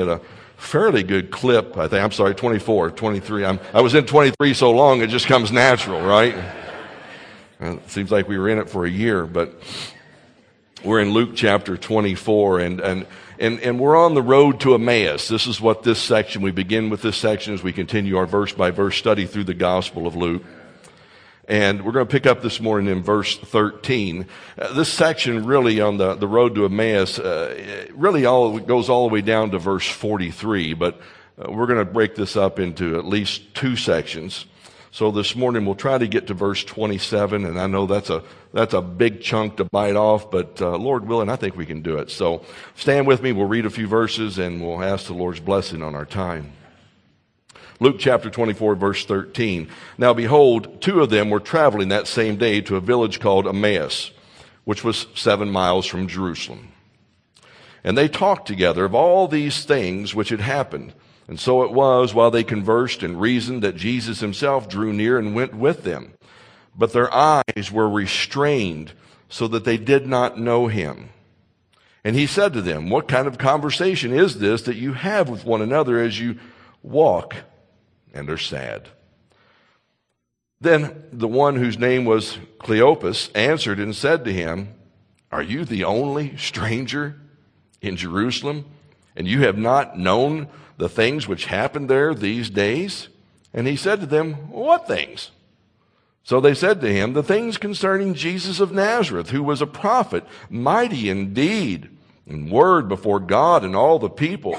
at a fairly good clip, I think. I'm sorry, 24, 23. I'm, I was in 23 so long, it just comes natural, right? It seems like we were in it for a year, but we're in Luke chapter 24, and, and, and, and we're on the road to Emmaus. This is what this section, we begin with this section as we continue our verse by verse study through the Gospel of Luke. And we're going to pick up this morning in verse 13. Uh, this section really on the, the road to Emmaus, uh, really all goes all the way down to verse 43, but uh, we're going to break this up into at least two sections. So this morning we'll try to get to verse 27, and I know that's a, that's a big chunk to bite off, but uh, Lord willing, I think we can do it. So stand with me, we'll read a few verses, and we'll ask the Lord's blessing on our time. Luke chapter 24, verse 13. Now behold, two of them were traveling that same day to a village called Emmaus, which was seven miles from Jerusalem. And they talked together of all these things which had happened. And so it was while they conversed and reasoned that Jesus himself drew near and went with them. But their eyes were restrained so that they did not know him. And he said to them, What kind of conversation is this that you have with one another as you walk and are sad. Then the one whose name was Cleopas answered and said to him, Are you the only stranger in Jerusalem, and you have not known the things which happened there these days? And he said to them, What things? So they said to him, The things concerning Jesus of Nazareth, who was a prophet, mighty in deed and word before God and all the people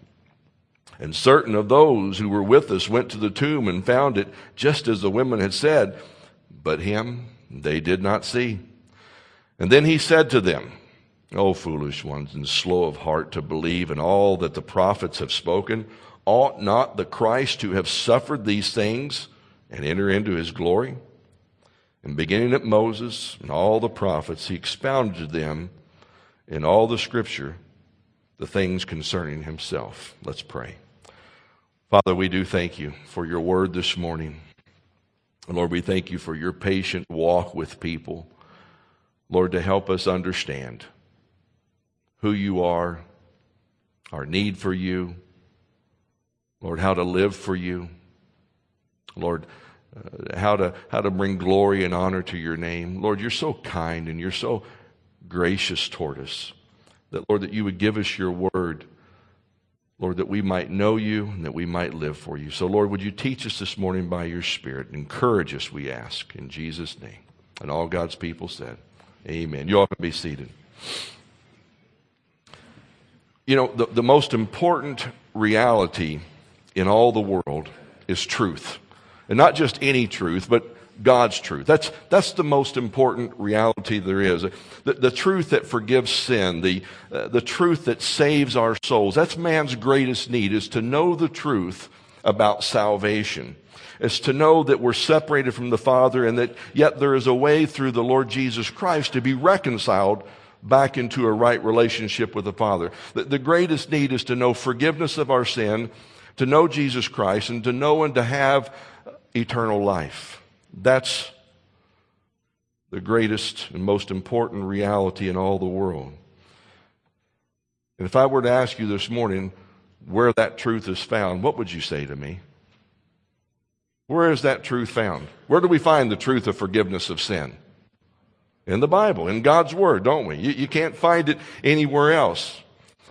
And certain of those who were with us went to the tomb and found it just as the women had said, but him they did not see. And then he said to them, O foolish ones and slow of heart to believe in all that the prophets have spoken, ought not the Christ to have suffered these things and enter into his glory? And beginning at Moses and all the prophets, he expounded to them in all the scripture the things concerning himself. Let's pray. Father, we do thank you for your word this morning. Lord, we thank you for your patient walk with people. Lord, to help us understand who you are, our need for you, Lord, how to live for you, Lord, uh, how, to, how to bring glory and honor to your name. Lord, you're so kind and you're so gracious toward us that, Lord, that you would give us your word Lord, that we might know you and that we might live for you. So, Lord, would you teach us this morning by your Spirit? Encourage us, we ask, in Jesus' name. And all God's people said, Amen. You all can be seated. You know, the, the most important reality in all the world is truth. And not just any truth, but God's truth. That's, that's the most important reality there is. The, the truth that forgives sin, the, uh, the truth that saves our souls. That's man's greatest need is to know the truth about salvation. Is to know that we're separated from the Father and that yet there is a way through the Lord Jesus Christ to be reconciled back into a right relationship with the Father. The, the greatest need is to know forgiveness of our sin, to know Jesus Christ, and to know and to have eternal life. That's the greatest and most important reality in all the world. And if I were to ask you this morning where that truth is found, what would you say to me? Where is that truth found? Where do we find the truth of forgiveness of sin? In the Bible, in God's Word, don't we? You, you can't find it anywhere else.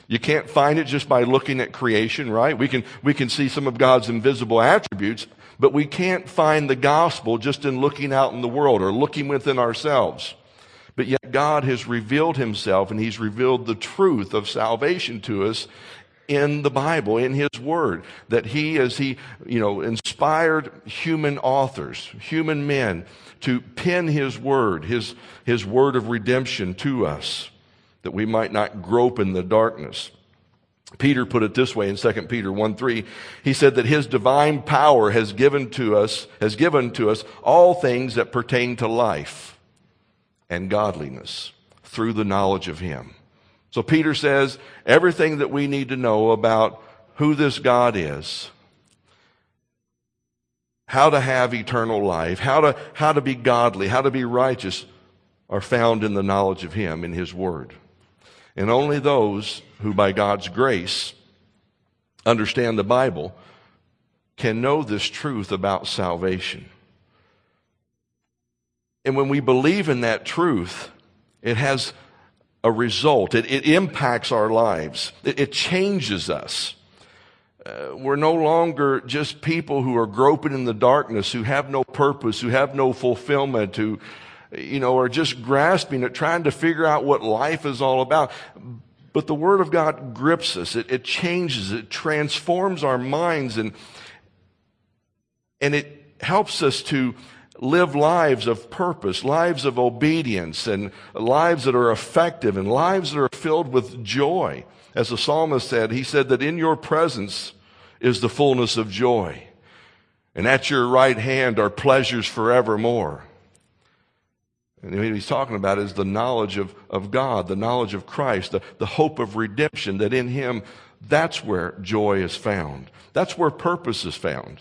You can't find it just by looking at creation, right? We can, we can see some of God's invisible attributes but we can't find the gospel just in looking out in the world or looking within ourselves. But yet God has revealed himself and he's revealed the truth of salvation to us in the Bible, in His Word, that He, as He, you know, inspired human authors, human men, to pen His Word, His, His Word of redemption to us, that we might not grope in the darkness. Peter put it this way in 2 Peter 1 3. He said that his divine power has given to us, has given to us all things that pertain to life and godliness through the knowledge of him. So Peter says everything that we need to know about who this God is, how to have eternal life, how to, how to be godly, how to be righteous are found in the knowledge of him in his word. And only those who, by God's grace, understand the Bible can know this truth about salvation. And when we believe in that truth, it has a result. It, it impacts our lives. It, it changes us. Uh, we're no longer just people who are groping in the darkness, who have no purpose, who have no fulfillment, who, you know, are just grasping at trying to figure out what life is all about. But the Word of God grips us. It, it changes. It transforms our minds and, and it helps us to live lives of purpose, lives of obedience, and lives that are effective, and lives that are filled with joy. As the psalmist said, he said that in your presence is the fullness of joy, and at your right hand are pleasures forevermore. And what he's talking about is the knowledge of, of God, the knowledge of Christ, the, the hope of redemption, that in him, that's where joy is found. That's where purpose is found.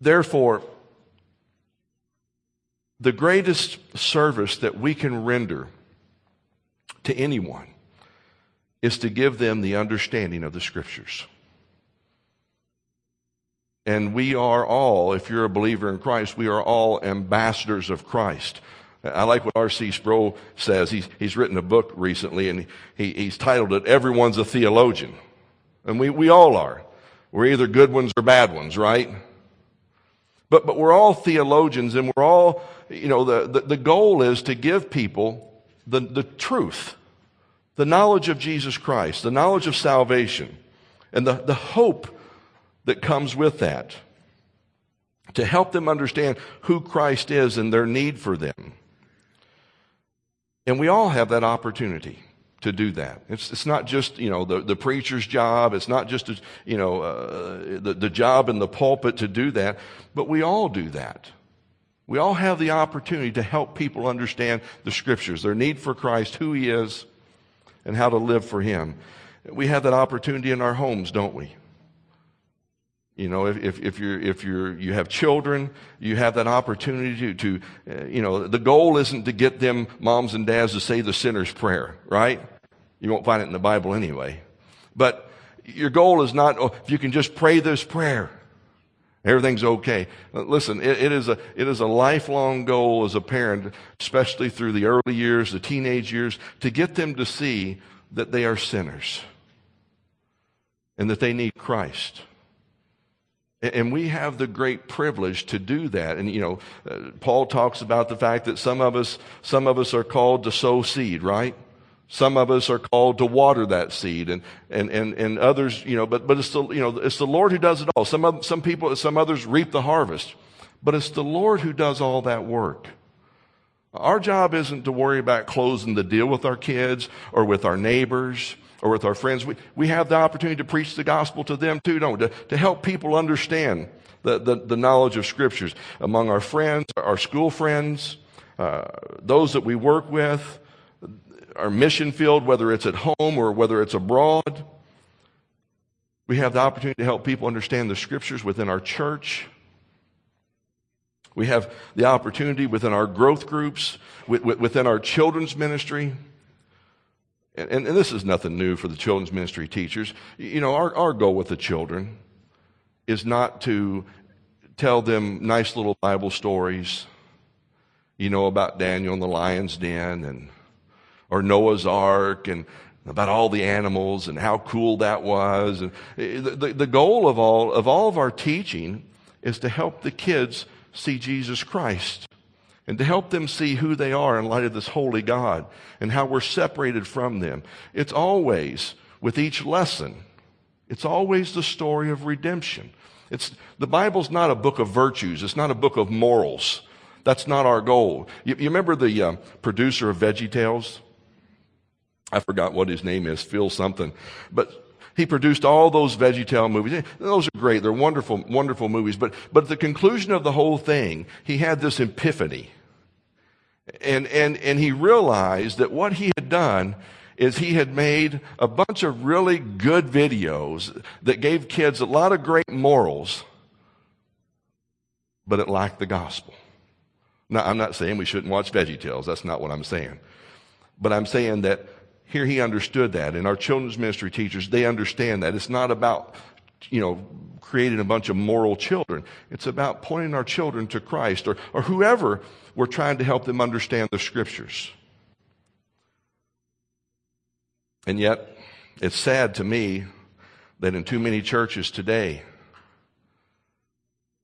Therefore, the greatest service that we can render to anyone is to give them the understanding of the scriptures. And we are all, if you're a believer in Christ, we are all ambassadors of Christ. I like what R.C. Sproul says. He's, he's written a book recently and he, he's titled it, Everyone's a Theologian. And we, we all are. We're either good ones or bad ones, right? But, but we're all theologians and we're all, you know, the, the, the goal is to give people the, the truth, the knowledge of Jesus Christ, the knowledge of salvation, and the, the hope that comes with that to help them understand who Christ is and their need for them. And we all have that opportunity to do that. It's, it's not just, you know, the, the preacher's job. It's not just, you know, uh, the, the job in the pulpit to do that, but we all do that. We all have the opportunity to help people understand the scriptures, their need for Christ, who he is, and how to live for him. We have that opportunity in our homes, don't we? You know, if, if, if, you're, if you're, you have children, you have that opportunity to, to uh, you know, the goal isn't to get them, moms and dads, to say the sinner's prayer, right? You won't find it in the Bible anyway. But your goal is not, oh, if you can just pray this prayer, everything's okay. Listen, it, it, is a, it is a lifelong goal as a parent, especially through the early years, the teenage years, to get them to see that they are sinners and that they need Christ. And we have the great privilege to do that. And, you know, uh, Paul talks about the fact that some of us, some of us are called to sow seed, right? Some of us are called to water that seed and, and, and, and others, you know, but, but it's the, you know, it's the Lord who does it all. Some, of, some people, some others reap the harvest, but it's the Lord who does all that work. Our job isn't to worry about closing the deal with our kids or with our neighbors or with our friends, we, we have the opportunity to preach the gospel to them too, don't we? To, to help people understand the, the, the knowledge of scriptures among our friends, our school friends, uh, those that we work with, our mission field, whether it's at home or whether it's abroad. We have the opportunity to help people understand the scriptures within our church. We have the opportunity within our growth groups, within our children's ministry. And, and, and, this is nothing new for the children's ministry teachers. You know, our, our goal with the children is not to tell them nice little Bible stories, you know, about Daniel and the lion's den and, or Noah's ark and about all the animals and how cool that was. And eh, the, the goal of all, of all of our teaching is to help the kids see Jesus Christ and to help them see who they are in light of this holy God and how we're separated from them. It's always, with each lesson, it's always the story of redemption. It's, the Bible's not a book of virtues. It's not a book of morals. That's not our goal. You, you remember the uh, producer of Veggie Tales? I forgot what his name is, Phil something. But he produced all those VeggieTale movies. Those are great. They're wonderful, wonderful movies. But, but at the conclusion of the whole thing, he had this epiphany. And, and, and he realized that what he had done is he had made a bunch of really good videos that gave kids a lot of great morals, but it lacked the gospel. Now, I'm not saying we shouldn't watch Veggie Tales. That's not what I'm saying. But I'm saying that here he understood that. And our children's ministry teachers, they understand that. It's not about, you know, creating a bunch of moral children. It's about pointing our children to Christ or, or whoever we're trying to help them understand the scriptures. And yet, it's sad to me that in too many churches today,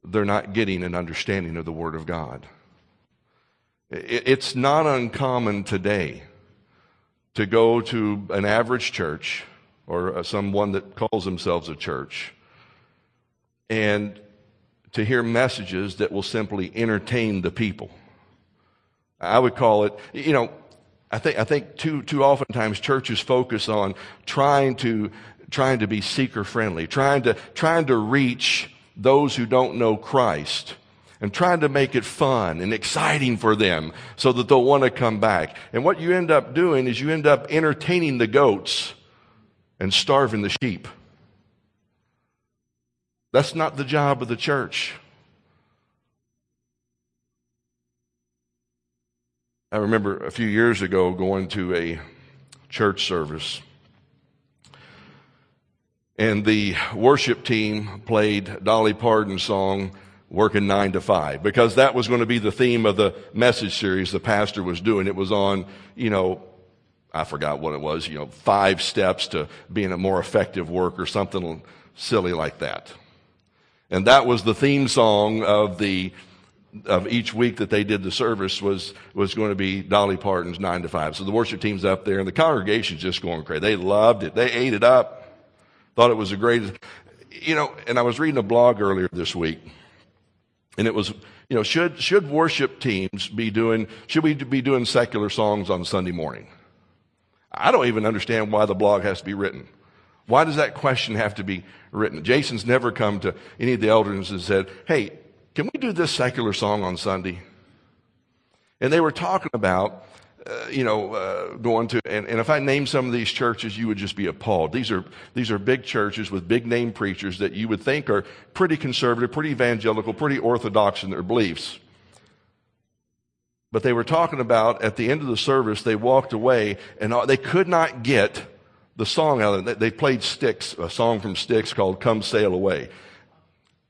they're not getting an understanding of the Word of God. It's not uncommon today to go to an average church or uh, someone that calls themselves a church and to hear messages that will simply entertain the people. I would call it, you know, I think, I think too, too oftentimes churches focus on trying to, trying to be seeker friendly, trying to, trying to reach those who don't know Christ and trying to make it fun and exciting for them so that they'll want to come back. And what you end up doing is you end up entertaining the goats and starving the sheep. That's not the job of the church. I remember a few years ago going to a church service, and the worship team played Dolly Parton's song, Working Nine to Five, because that was going to be the theme of the message series the pastor was doing. It was on, you know, I forgot what it was, you know, five steps to being a more effective worker, something silly like that. And that was the theme song of the of each week that they did the service was, was going to be Dolly Parton's nine to five. So the worship team's up there and the congregation's just going crazy. They loved it. They ate it up. Thought it was the greatest. You know, and I was reading a blog earlier this week and it was, you know, should, should worship teams be doing, should we be doing secular songs on Sunday morning? I don't even understand why the blog has to be written. Why does that question have to be written? Jason's never come to any of the elders and said, Hey, can we do this secular song on Sunday? And they were talking about, uh, you know, uh, going to, and, and if I name some of these churches, you would just be appalled. These are, these are big churches with big name preachers that you would think are pretty conservative, pretty evangelical, pretty orthodox in their beliefs. But they were talking about at the end of the service, they walked away and they could not get the song out of it. They played Styx, a song from Styx called Come Sail Away.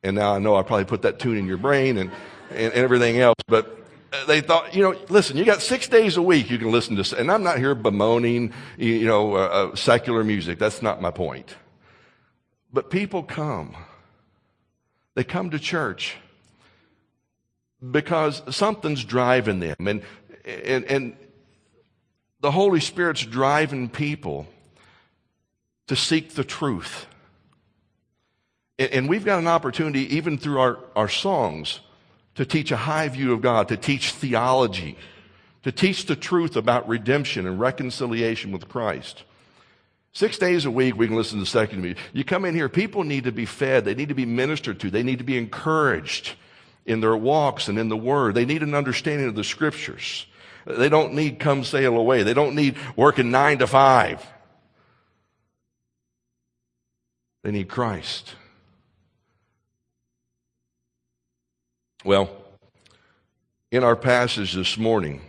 And now I know I probably put that tune in your brain and, and, and everything else, but they thought, you know, listen, you got six days a week you can listen to, and I'm not here bemoaning, you know, uh, uh, secular music. That's not my point. But people come. They come to church because something's driving them. And, and, and the Holy Spirit's driving people to seek the truth. And we've got an opportunity, even through our, our songs, to teach a high view of God, to teach theology, to teach the truth about redemption and reconciliation with Christ. Six days a week, we can listen to second music. You come in here, people need to be fed. They need to be ministered to. They need to be encouraged in their walks and in the Word. They need an understanding of the Scriptures. They don't need come sail away. They don't need working nine to five. They need Christ. Well, in our passage this morning,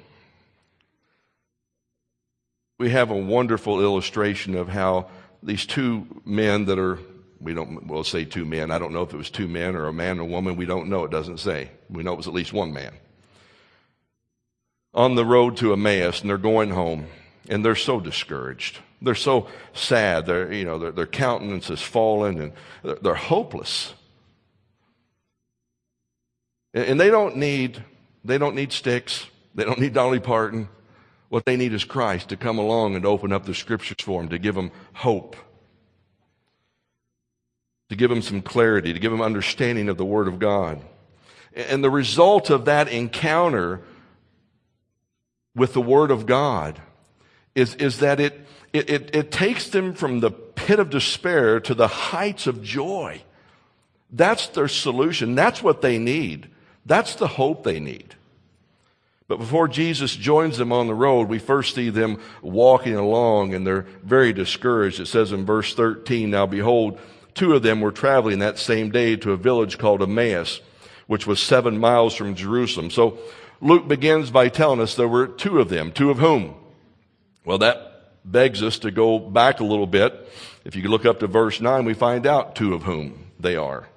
we have a wonderful illustration of how these two men that are, we don't, we'll say two men. I don't know if it was two men or a man or a woman. We don't know. It doesn't say. We know it was at least one man. On the road to Emmaus, and they're going home, and they're so discouraged. They're so sad. Their, you know, their, their countenance has fallen, and they're, they're hopeless. And they don't need, they don't need Styx. They don't need Dolly Parton. What they need is Christ to come along and open up the scriptures for them, to give them hope, to give them some clarity, to give them understanding of the Word of God. And the result of that encounter with the Word of God is, is that it, it, it, it takes them from the pit of despair to the heights of joy. That's their solution. That's what they need. That's the hope they need. But before Jesus joins them on the road, we first see them walking along and they're very discouraged. It says in verse 13, Now behold, two of them were traveling that same day to a village called Emmaus, which was seven miles from Jerusalem. So Luke begins by telling us there were two of them. Two of whom? Well, that begs us to go back a little bit. If you look up to verse 9, we find out two of whom they are.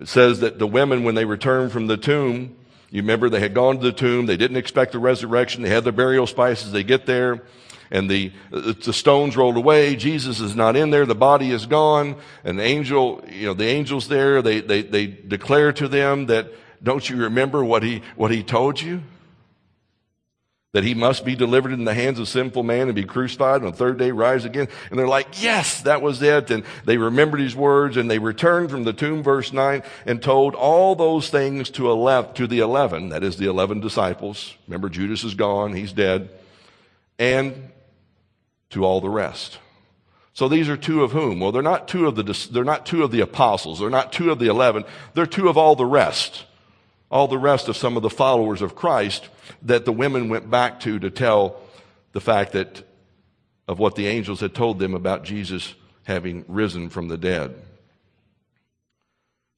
It says that the women, when they returned from the tomb, you remember they had gone to the tomb. They didn't expect the resurrection. They had their burial spices. They get there and the, the stones rolled away. Jesus is not in there. The body is gone. And the angel, you know, the angel's there. They, they, they declare to them that, don't you remember what he, what he told you? That he must be delivered in the hands of sinful man and be crucified and on the third day rise again. And they're like, yes, that was it. And they remembered his words and they returned from the tomb, verse 9, and told all those things to, 11, to the 11, that is the 11 disciples. Remember, Judas is gone, he's dead, and to all the rest. So these are two of whom? Well, they're not two of the, they're not two of the apostles. They're not two of the 11. They're two of all the rest all the rest of some of the followers of Christ that the women went back to to tell the fact that of what the angels had told them about Jesus having risen from the dead.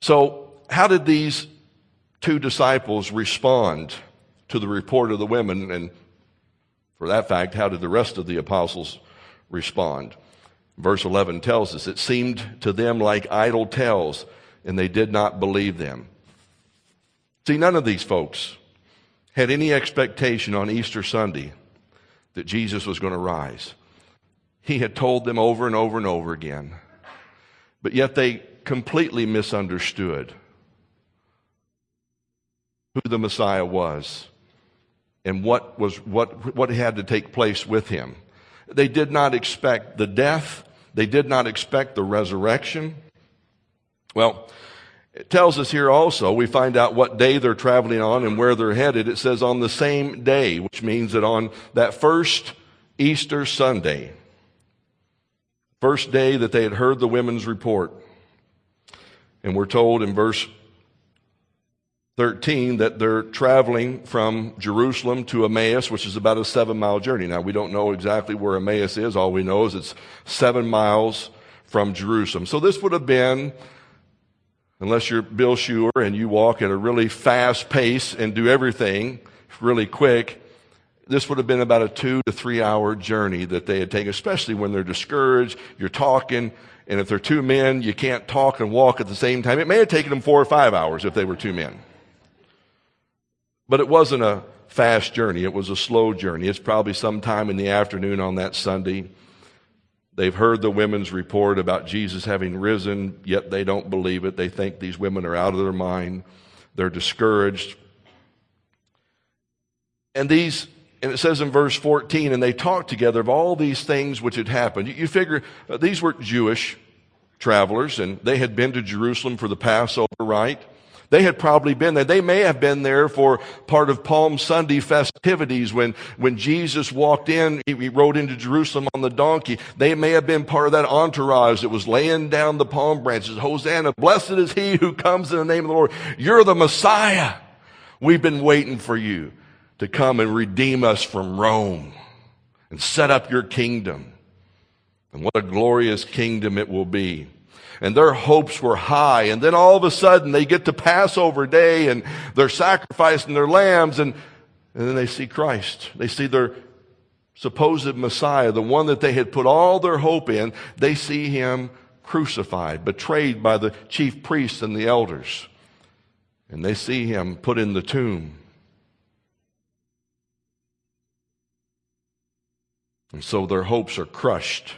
So, how did these two disciples respond to the report of the women? And for that fact, how did the rest of the apostles respond? Verse 11 tells us, It seemed to them like idle tales, and they did not believe them. See, none of these folks had any expectation on Easter Sunday that Jesus was going to rise. He had told them over and over and over again. But yet they completely misunderstood who the Messiah was and what was what what had to take place with him. They did not expect the death, they did not expect the resurrection. Well, it tells us here also, we find out what day they're traveling on and where they're headed. It says on the same day, which means that on that first Easter Sunday, first day that they had heard the women's report, and we're told in verse 13 that they're traveling from Jerusalem to Emmaus, which is about a seven mile journey. Now, we don't know exactly where Emmaus is. All we know is it's seven miles from Jerusalem. So this would have been unless you're Bill Schuer and you walk at a really fast pace and do everything really quick, this would have been about a two to three hour journey that they had taken, especially when they're discouraged, you're talking, and if they're two men, you can't talk and walk at the same time. It may have taken them four or five hours if they were two men. But it wasn't a fast journey, it was a slow journey. It's probably sometime in the afternoon on that Sunday. They've heard the women's report about Jesus having risen, yet they don't believe it. They think these women are out of their mind. They're discouraged. And these, and it says in verse 14, and they talked together of all these things which had happened. You, figure uh, these were Jewish travelers, and they had been to Jerusalem for the Passover rite. They had probably been there. They may have been there for part of Palm Sunday festivities when, when Jesus walked in, he, he rode into Jerusalem on the donkey. They may have been part of that entourage that was laying down the palm branches. Hosanna, blessed is he who comes in the name of the Lord. You're the Messiah. We've been waiting for you to come and redeem us from Rome and set up your kingdom. And what a glorious kingdom it will be and their hopes were high. And then all of a sudden they get to Passover day and they're sacrificing their lambs and, and then they see Christ. They see their supposed Messiah, the one that they had put all their hope in. They see him crucified, betrayed by the chief priests and the elders. And they see him put in the tomb. And so their hopes are crushed.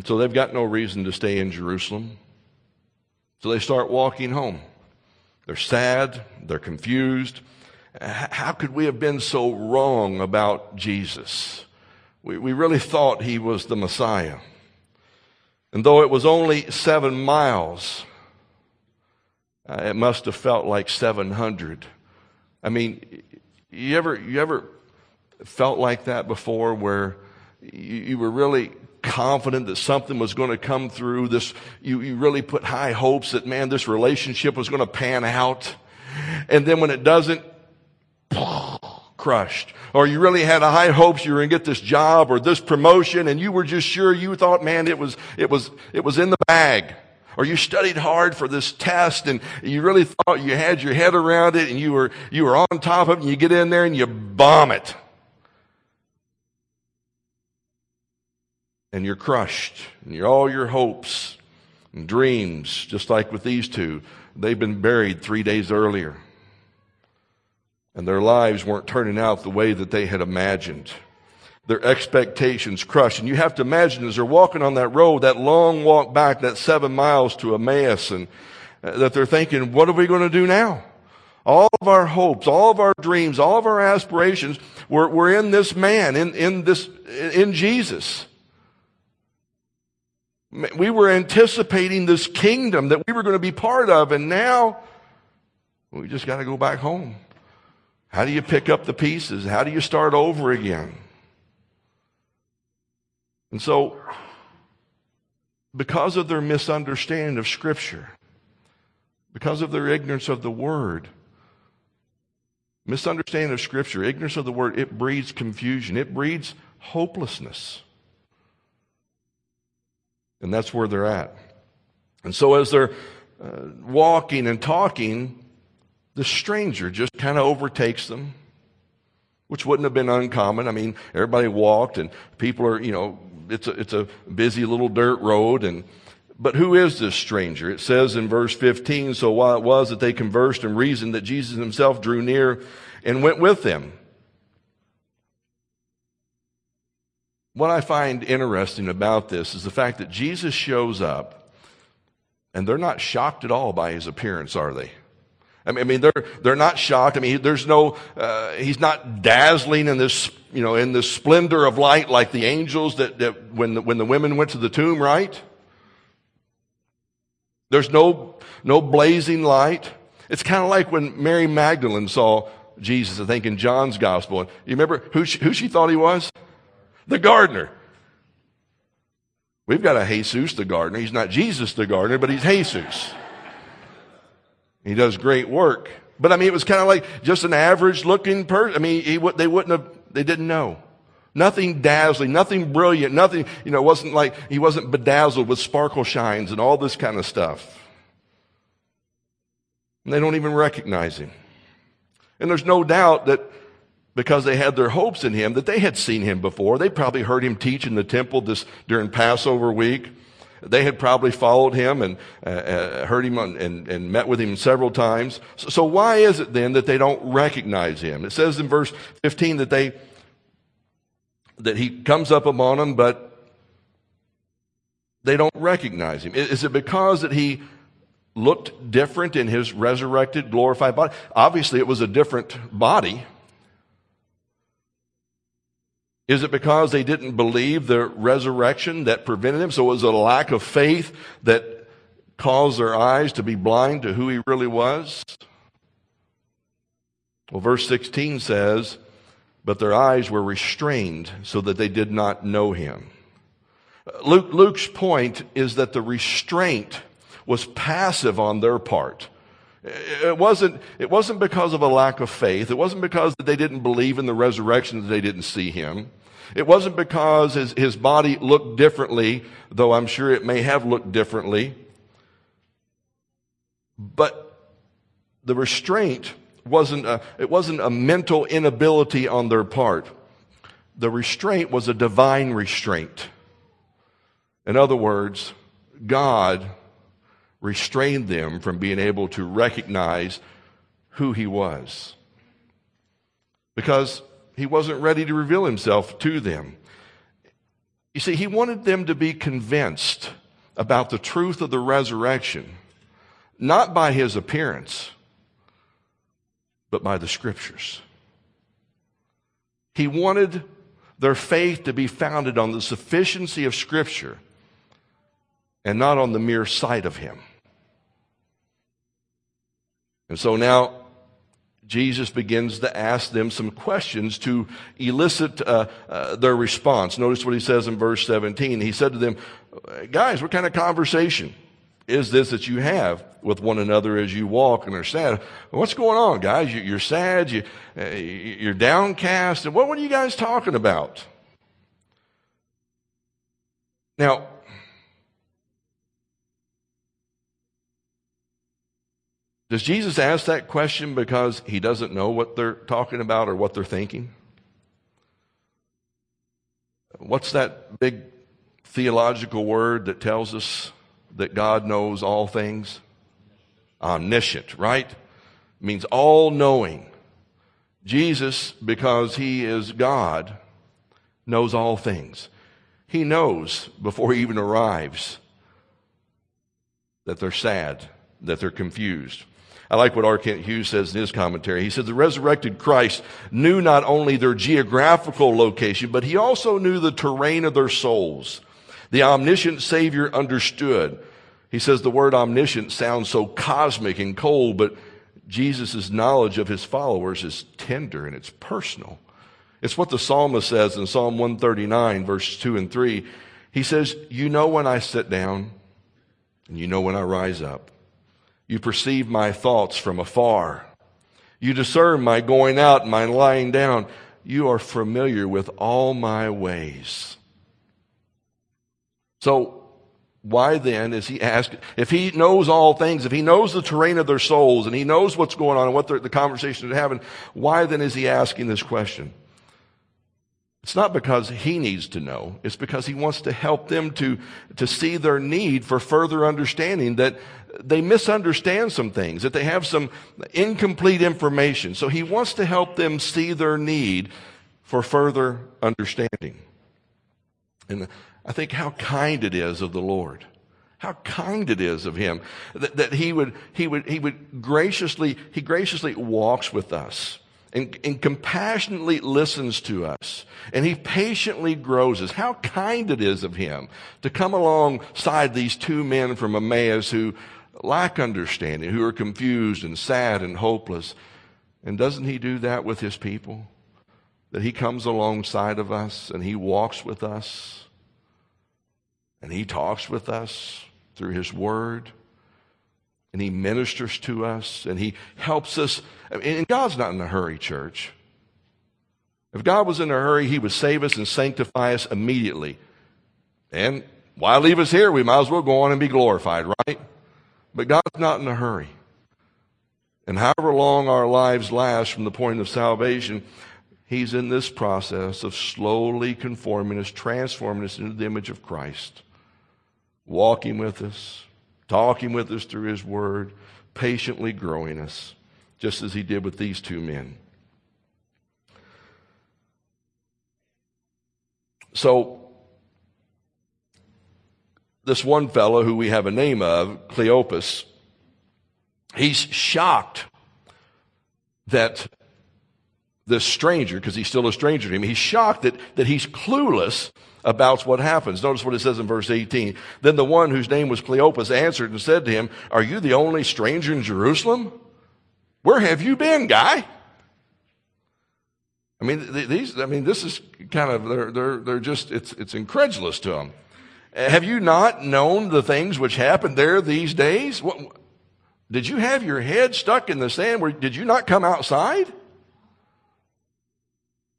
And so they've got no reason to stay in Jerusalem. So they start walking home. They're sad, they're confused. How could we have been so wrong about Jesus? We, we really thought he was the Messiah. And though it was only seven miles, uh, it must have felt like 700. I mean, you ever, you ever felt like that before where you, you were really confident that something was going to come through this you, you really put high hopes that man this relationship was going to pan out. And then when it doesn't crushed. Or you really had high hopes you were going to get this job or this promotion and you were just sure you thought man it was it was it was in the bag. Or you studied hard for this test and you really thought you had your head around it and you were you were on top of it and you get in there and you bomb it and you're crushed, and you're, all your hopes and dreams, just like with these two, they've been buried three days earlier. And their lives weren't turning out the way that they had imagined. Their expectations crushed. And you have to imagine as they're walking on that road, that long walk back, that seven miles to Emmaus, and uh, that they're thinking, what are we going to do now? All of our hopes, all of our dreams, all of our aspirations were, were in this man, in, in this, in Jesus. We were anticipating this kingdom that we were going to be part of, and now we just got to go back home. How do you pick up the pieces? How do you start over again? And so, because of their misunderstanding of Scripture, because of their ignorance of the Word, misunderstanding of Scripture, ignorance of the Word, it breeds confusion, it breeds hopelessness. And that's where they're at. And so as they're uh, walking and talking, the stranger just kind of overtakes them, which wouldn't have been uncommon. I mean, everybody walked and people are, you know, it's a, it's a busy little dirt road and, but who is this stranger? It says in verse 15, so while it was that they conversed and reasoned that Jesus himself drew near and went with them. What I find interesting about this is the fact that Jesus shows up and they're not shocked at all by his appearance, are they? I mean, they're, they're not shocked. I mean, there's no, uh, he's not dazzling in this, you know, in this splendor of light like the angels that, that when the, when the women went to the tomb, right? There's no, no blazing light. It's kind of like when Mary Magdalene saw Jesus, I think in John's gospel. You remember who she, who she thought he was? The gardener. We've got a Jesus the gardener. He's not Jesus the gardener, but he's Jesus. He does great work. But I mean, it was kind of like just an average looking person. I mean, he, they wouldn't have, they didn't know. Nothing dazzling, nothing brilliant, nothing, you know, wasn't like he wasn't bedazzled with sparkle shines and all this kind of stuff. And they don't even recognize him. And there's no doubt that because they had their hopes in him that they had seen him before. They probably heard him teach in the temple this during Passover week. They had probably followed him and uh, uh, heard him on, and, and, met with him several times. So, so why is it then that they don't recognize him? It says in verse 15 that they that he comes up among them, but they don't recognize him. Is it because that he looked different in his resurrected, glorified body? Obviously, it was a different body. Is it because they didn't believe the resurrection that prevented them? So it was a lack of faith that caused their eyes to be blind to who he really was? Well, verse 16 says, But their eyes were restrained so that they did not know him. Luke, Luke's point is that the restraint was passive on their part. It wasn't, it wasn't because of a lack of faith. It wasn't because they didn't believe in the resurrection that they didn't see him. It wasn't because his, his body looked differently, though I'm sure it may have looked differently. But the restraint wasn't a, it wasn't a mental inability on their part. The restraint was a divine restraint. In other words, God restrained them from being able to recognize who he was. Because he wasn't ready to reveal himself to them. You see, he wanted them to be convinced about the truth of the resurrection, not by his appearance, but by the scriptures. He wanted their faith to be founded on the sufficiency of scripture and not on the mere sight of him. And so now Jesus begins to ask them some questions to elicit uh, uh, their response. Notice what he says in verse 17. He said to them, Guys, what kind of conversation is this that you have with one another as you walk and are sad? What's going on, guys? You're sad, you, uh, you're downcast, and what, are you guys talking about? Now, Does Jesus ask that question because he doesn't know what they're talking about or what they're thinking? What's that big theological word that tells us that God knows all things? Omniscient, right? means all knowing. Jesus, because he is God, knows all things. He knows before he even arrives that they're sad, that they're confused. I like what R. Kent Hughes says in his commentary. He said the resurrected Christ knew not only their geographical location, but he also knew the terrain of their souls. The omniscient Savior understood. He says the word omniscient sounds so cosmic and cold, but Jesus' knowledge of his followers is tender and it's personal. It's what the psalmist says in Psalm 139, verse 2 and 3. He says, You know when I sit down, and you know when I rise up. You perceive my thoughts from afar. You discern my going out and my lying down. You are familiar with all my ways. So, why then is he asking? If he knows all things, if he knows the terrain of their souls, and he knows what's going on and what the conversation is having, why then is he asking this question? It's not because he needs to know. It's because he wants to help them to, to see their need for further understanding that they misunderstand some things, that they have some incomplete information. So he wants to help them see their need for further understanding. And I think how kind it is of the Lord. How kind it is of him that, that he would, he would, he would graciously, he graciously walks with us and, and compassionately listens to us. And he patiently grows us. How kind it is of him to come alongside these two men from Emmaus who lack understanding, who are confused and sad and hopeless. And doesn't He do that with His people? That He comes alongside of us and He walks with us and He talks with us through His Word and He ministers to us and He helps us. And God's not in a hurry, church. If God was in a hurry, He would save us and sanctify us immediately. And why leave us here? We might as well go on and be glorified, right? But God's not in a hurry. And however long our lives last from the point of salvation, He's in this process of slowly conforming us, transforming us into the image of Christ, walking with us, talking with us through His Word, patiently growing us, just as He did with these two men. So, this one fellow who we have a name of, Cleopas, he's shocked that this stranger, because he's still a stranger to him, he's shocked that, that he's clueless about what happens. Notice what it says in verse 18. Then the one whose name was Cleopas answered and said to him, Are you the only stranger in Jerusalem? Where have you been, guy? I mean, these, I mean, this is kind of, they're, they're, they're just, it's, it's incredulous to them. Have you not known the things which happen there these days? What, did you have your head stuck in the sand? Where, did you not come outside?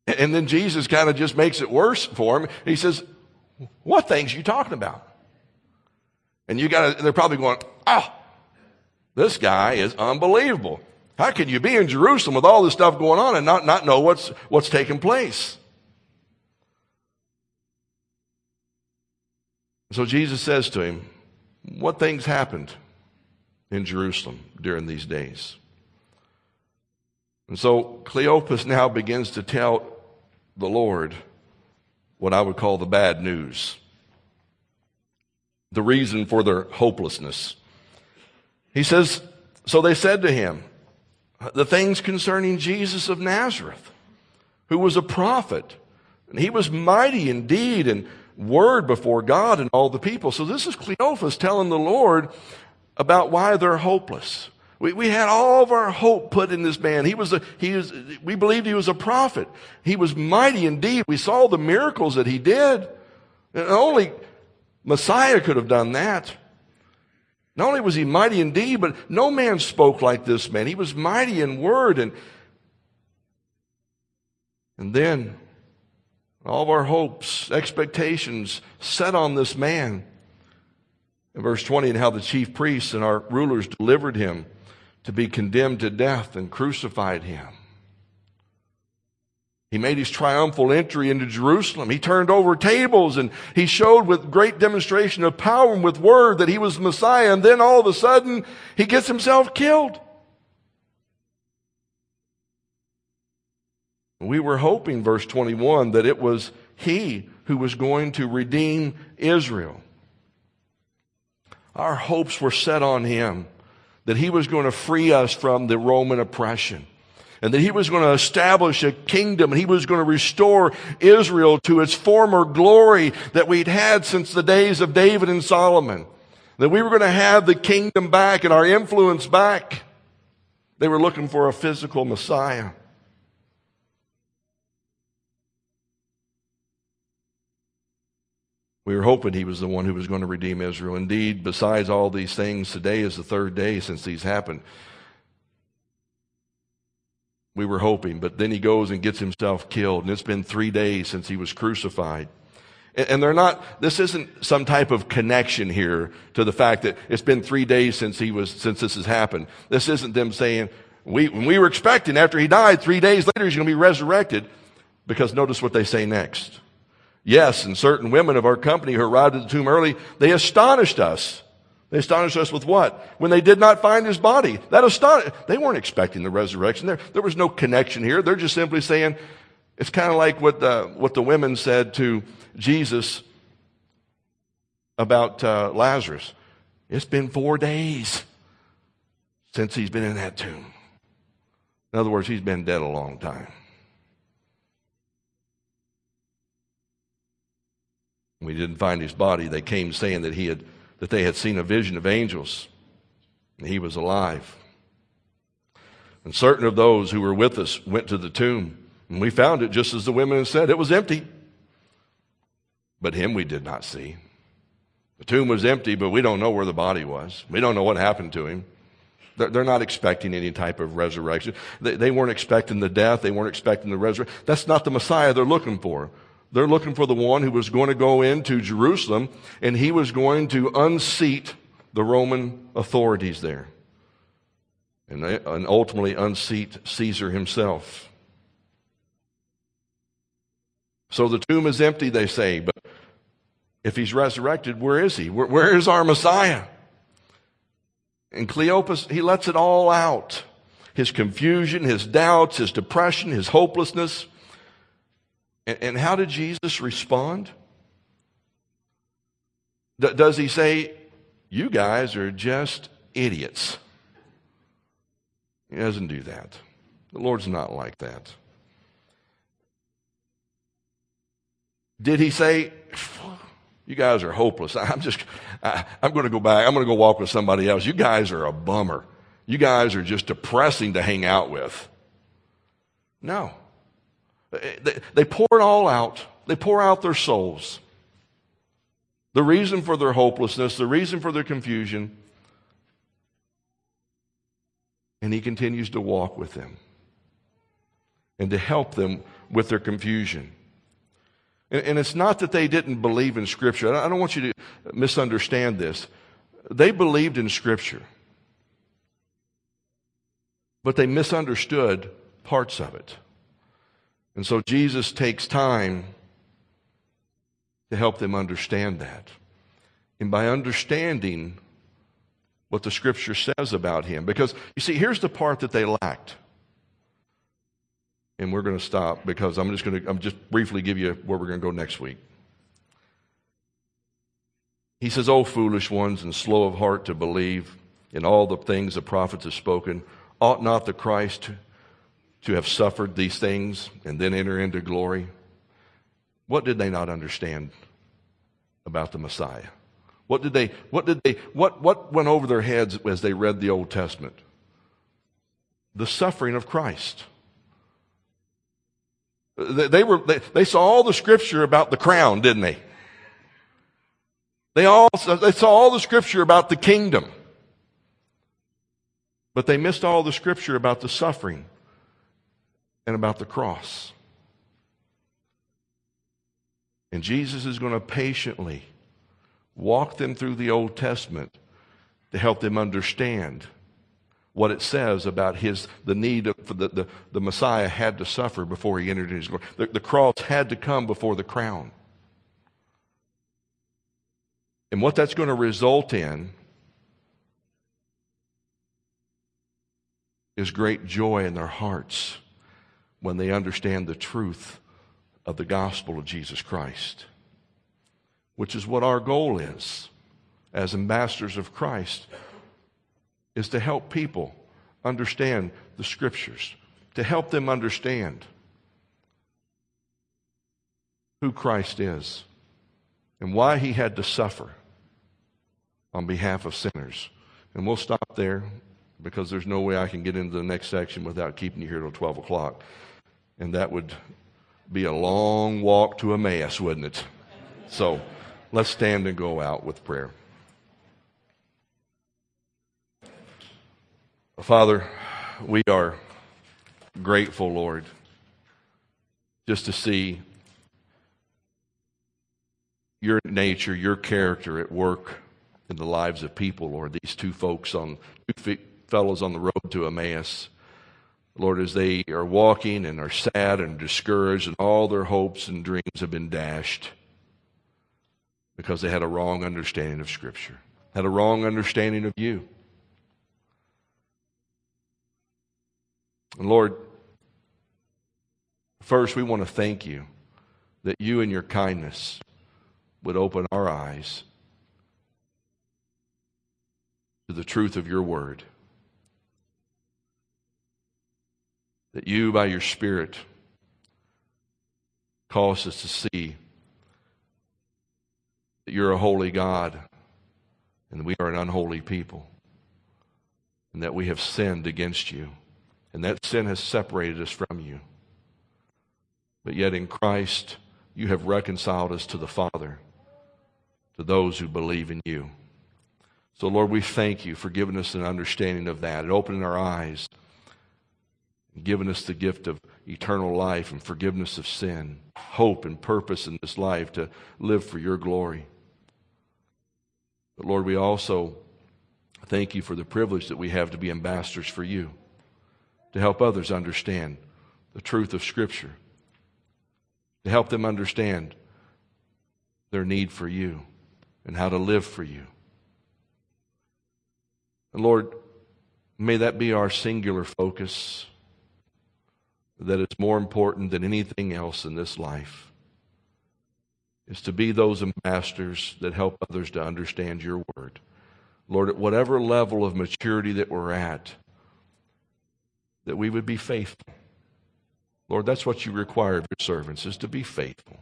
And then Jesus kind of just makes it worse for him. He says, What things are you talking about? And you got they're probably going, Oh, this guy is unbelievable. How can you be in Jerusalem with all this stuff going on and not, not know what's, what's taking place? So Jesus says to him, What things happened in Jerusalem during these days? And so Cleopas now begins to tell the Lord what I would call the bad news, the reason for their hopelessness. He says, So they said to him, The things concerning Jesus of Nazareth, who was a prophet, and he was mighty indeed and word before God and all the people. So this is Cleophas telling the Lord about why they're hopeless, We, we had all of our hope put in this man. He was a, he was, we believed he was a prophet. He was mighty indeed. We saw the miracles that he did. And only Messiah could have done that. Not only was he mighty indeed, but no man spoke like this man. He was mighty in word and, and then all of our hopes, expectations set on this man. In verse 20, and how the chief priests and our rulers delivered him to be condemned to death and crucified him. He made his triumphal entry into Jerusalem. He turned over tables and he showed with great demonstration of power and with word that he was Messiah. And then all of a sudden, he gets himself killed. We were hoping, verse 21, that it was he who was going to redeem Israel. Our hopes were set on him that he was going to free us from the Roman oppression and that he was going to establish a kingdom and he was going to restore Israel to its former glory that we'd had since the days of David and Solomon. That we were going to have the kingdom back and our influence back. They were looking for a physical Messiah. We were hoping he was the one who was going to redeem Israel. Indeed, besides all these things, today is the third day since these happened. We were hoping, but then he goes and gets himself killed, and it's been three days since he was crucified. And they're not, this isn't some type of connection here to the fact that it's been three days since he was, since this has happened. This isn't them saying, we, when we were expecting after he died, three days later he's going to be resurrected. Because notice what they say next. Yes, and certain women of our company who arrived at the tomb early, they astonished us. They astonished us with what? When they did not find his body. That astonished, they weren't expecting the resurrection. There, there was no connection here. They're just simply saying, it's kind of like what the, what the women said to Jesus about uh, Lazarus. It's been four days since he's been in that tomb. In other words, he's been dead a long time. We didn't find his body, they came saying that he had that they had seen a vision of angels and he was alive. And certain of those who were with us went to the tomb, and we found it just as the women had said. It was empty. But him we did not see. The tomb was empty, but we don't know where the body was. We don't know what happened to him. They're not expecting any type of resurrection. They weren't expecting the death. They weren't expecting the resurrection. That's not the Messiah they're looking for. They're looking for the one who was going to go into Jerusalem and he was going to unseat the Roman authorities there and, ultimately unseat Caesar himself. So the tomb is empty, they say, but if he's resurrected, where is he? where, where is our Messiah? And Cleopas, he lets it all out. His confusion, his doubts, his depression, his hopelessness. And, and how did Jesus respond? D- does he say, You guys are just idiots? He doesn't do that. The Lord's not like that. Did he say, You guys are hopeless? I'm just, I, I'm going to go back. I'm going to go walk with somebody else. You guys are a bummer. You guys are just depressing to hang out with. No. They, they pour it all out. They pour out their souls. The reason for their hopelessness, the reason for their confusion. And he continues to walk with them and to help them with their confusion. And, and it's not that they didn't believe in Scripture. I don't want you to misunderstand this. They believed in Scripture, but they misunderstood parts of it. And so Jesus takes time to help them understand that. And by understanding what the scripture says about him, because you see, here's the part that they lacked. And we're going to stop because I'm just going to I'm just briefly give you where we're going to go next week. He says, "O foolish ones and slow of heart to believe in all the things the prophets have spoken, ought not the Christ to have suffered these things and then enter into glory? What did they not understand about the Messiah? What did they, what did they, what, what went over their heads as they read the Old Testament? the suffering of Christ. They, were, they, they saw all the scripture about the crown, didn't they? They, all, they saw all the scripture about the kingdom. But they missed all the scripture about the suffering and about the cross. And Jesus is going to patiently walk them through the Old Testament to help them understand what it says about his the need for the, the, the Messiah had to suffer before he entered his glory. The, the cross had to come before the crown. And what that's going to result in is great joy in their hearts when they understand the truth of the gospel of Jesus Christ, which is what our goal is as ambassadors of Christ is to help people understand the scriptures, to help them understand who Christ is and why he had to suffer on behalf of sinners. And we'll stop there because there's no way I can get into the next section without keeping you here till 12 o'clock. And that would be a long walk to Emmaus, wouldn't it? So let's stand and go out with prayer. Father, we are grateful, Lord, just to see your nature, your character at work in the lives of people, Lord. These two folks on two fellows on the road to Emmaus. Lord, as they are walking and are sad and discouraged, and all their hopes and dreams have been dashed because they had a wrong understanding of Scripture, had a wrong understanding of you. And Lord, first we want to thank you that you and your kindness would open our eyes to the truth of your word. That you, by your Spirit, cause us to see that you're a holy God and we are an unholy people and that we have sinned against you and that sin has separated us from you. But yet in Christ, you have reconciled us to the Father, to those who believe in you. So, Lord, we thank you for giving us an understanding of that and opening our eyes giving us the gift of eternal life and forgiveness of sin, hope and purpose in this life to live for your glory. But, Lord, we also thank you for the privilege that we have to be ambassadors for you, to help others understand the truth of Scripture, to help them understand their need for you and how to live for you. And Lord, may that be our singular focus, that it's more important than anything else in this life, is to be those ambassadors that help others to understand your word. Lord, at whatever level of maturity that we're at, that we would be faithful. Lord, that's what you require of your servants, is to be faithful.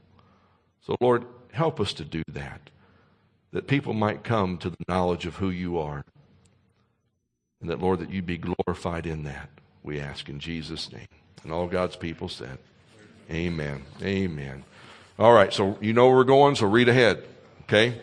So, Lord, help us to do that, that people might come to the knowledge of who you are. And that, Lord, that you be glorified in that, we ask in Jesus' name. And all God's people said, Amen. Amen. All right, so you know where we're going, so read ahead, okay?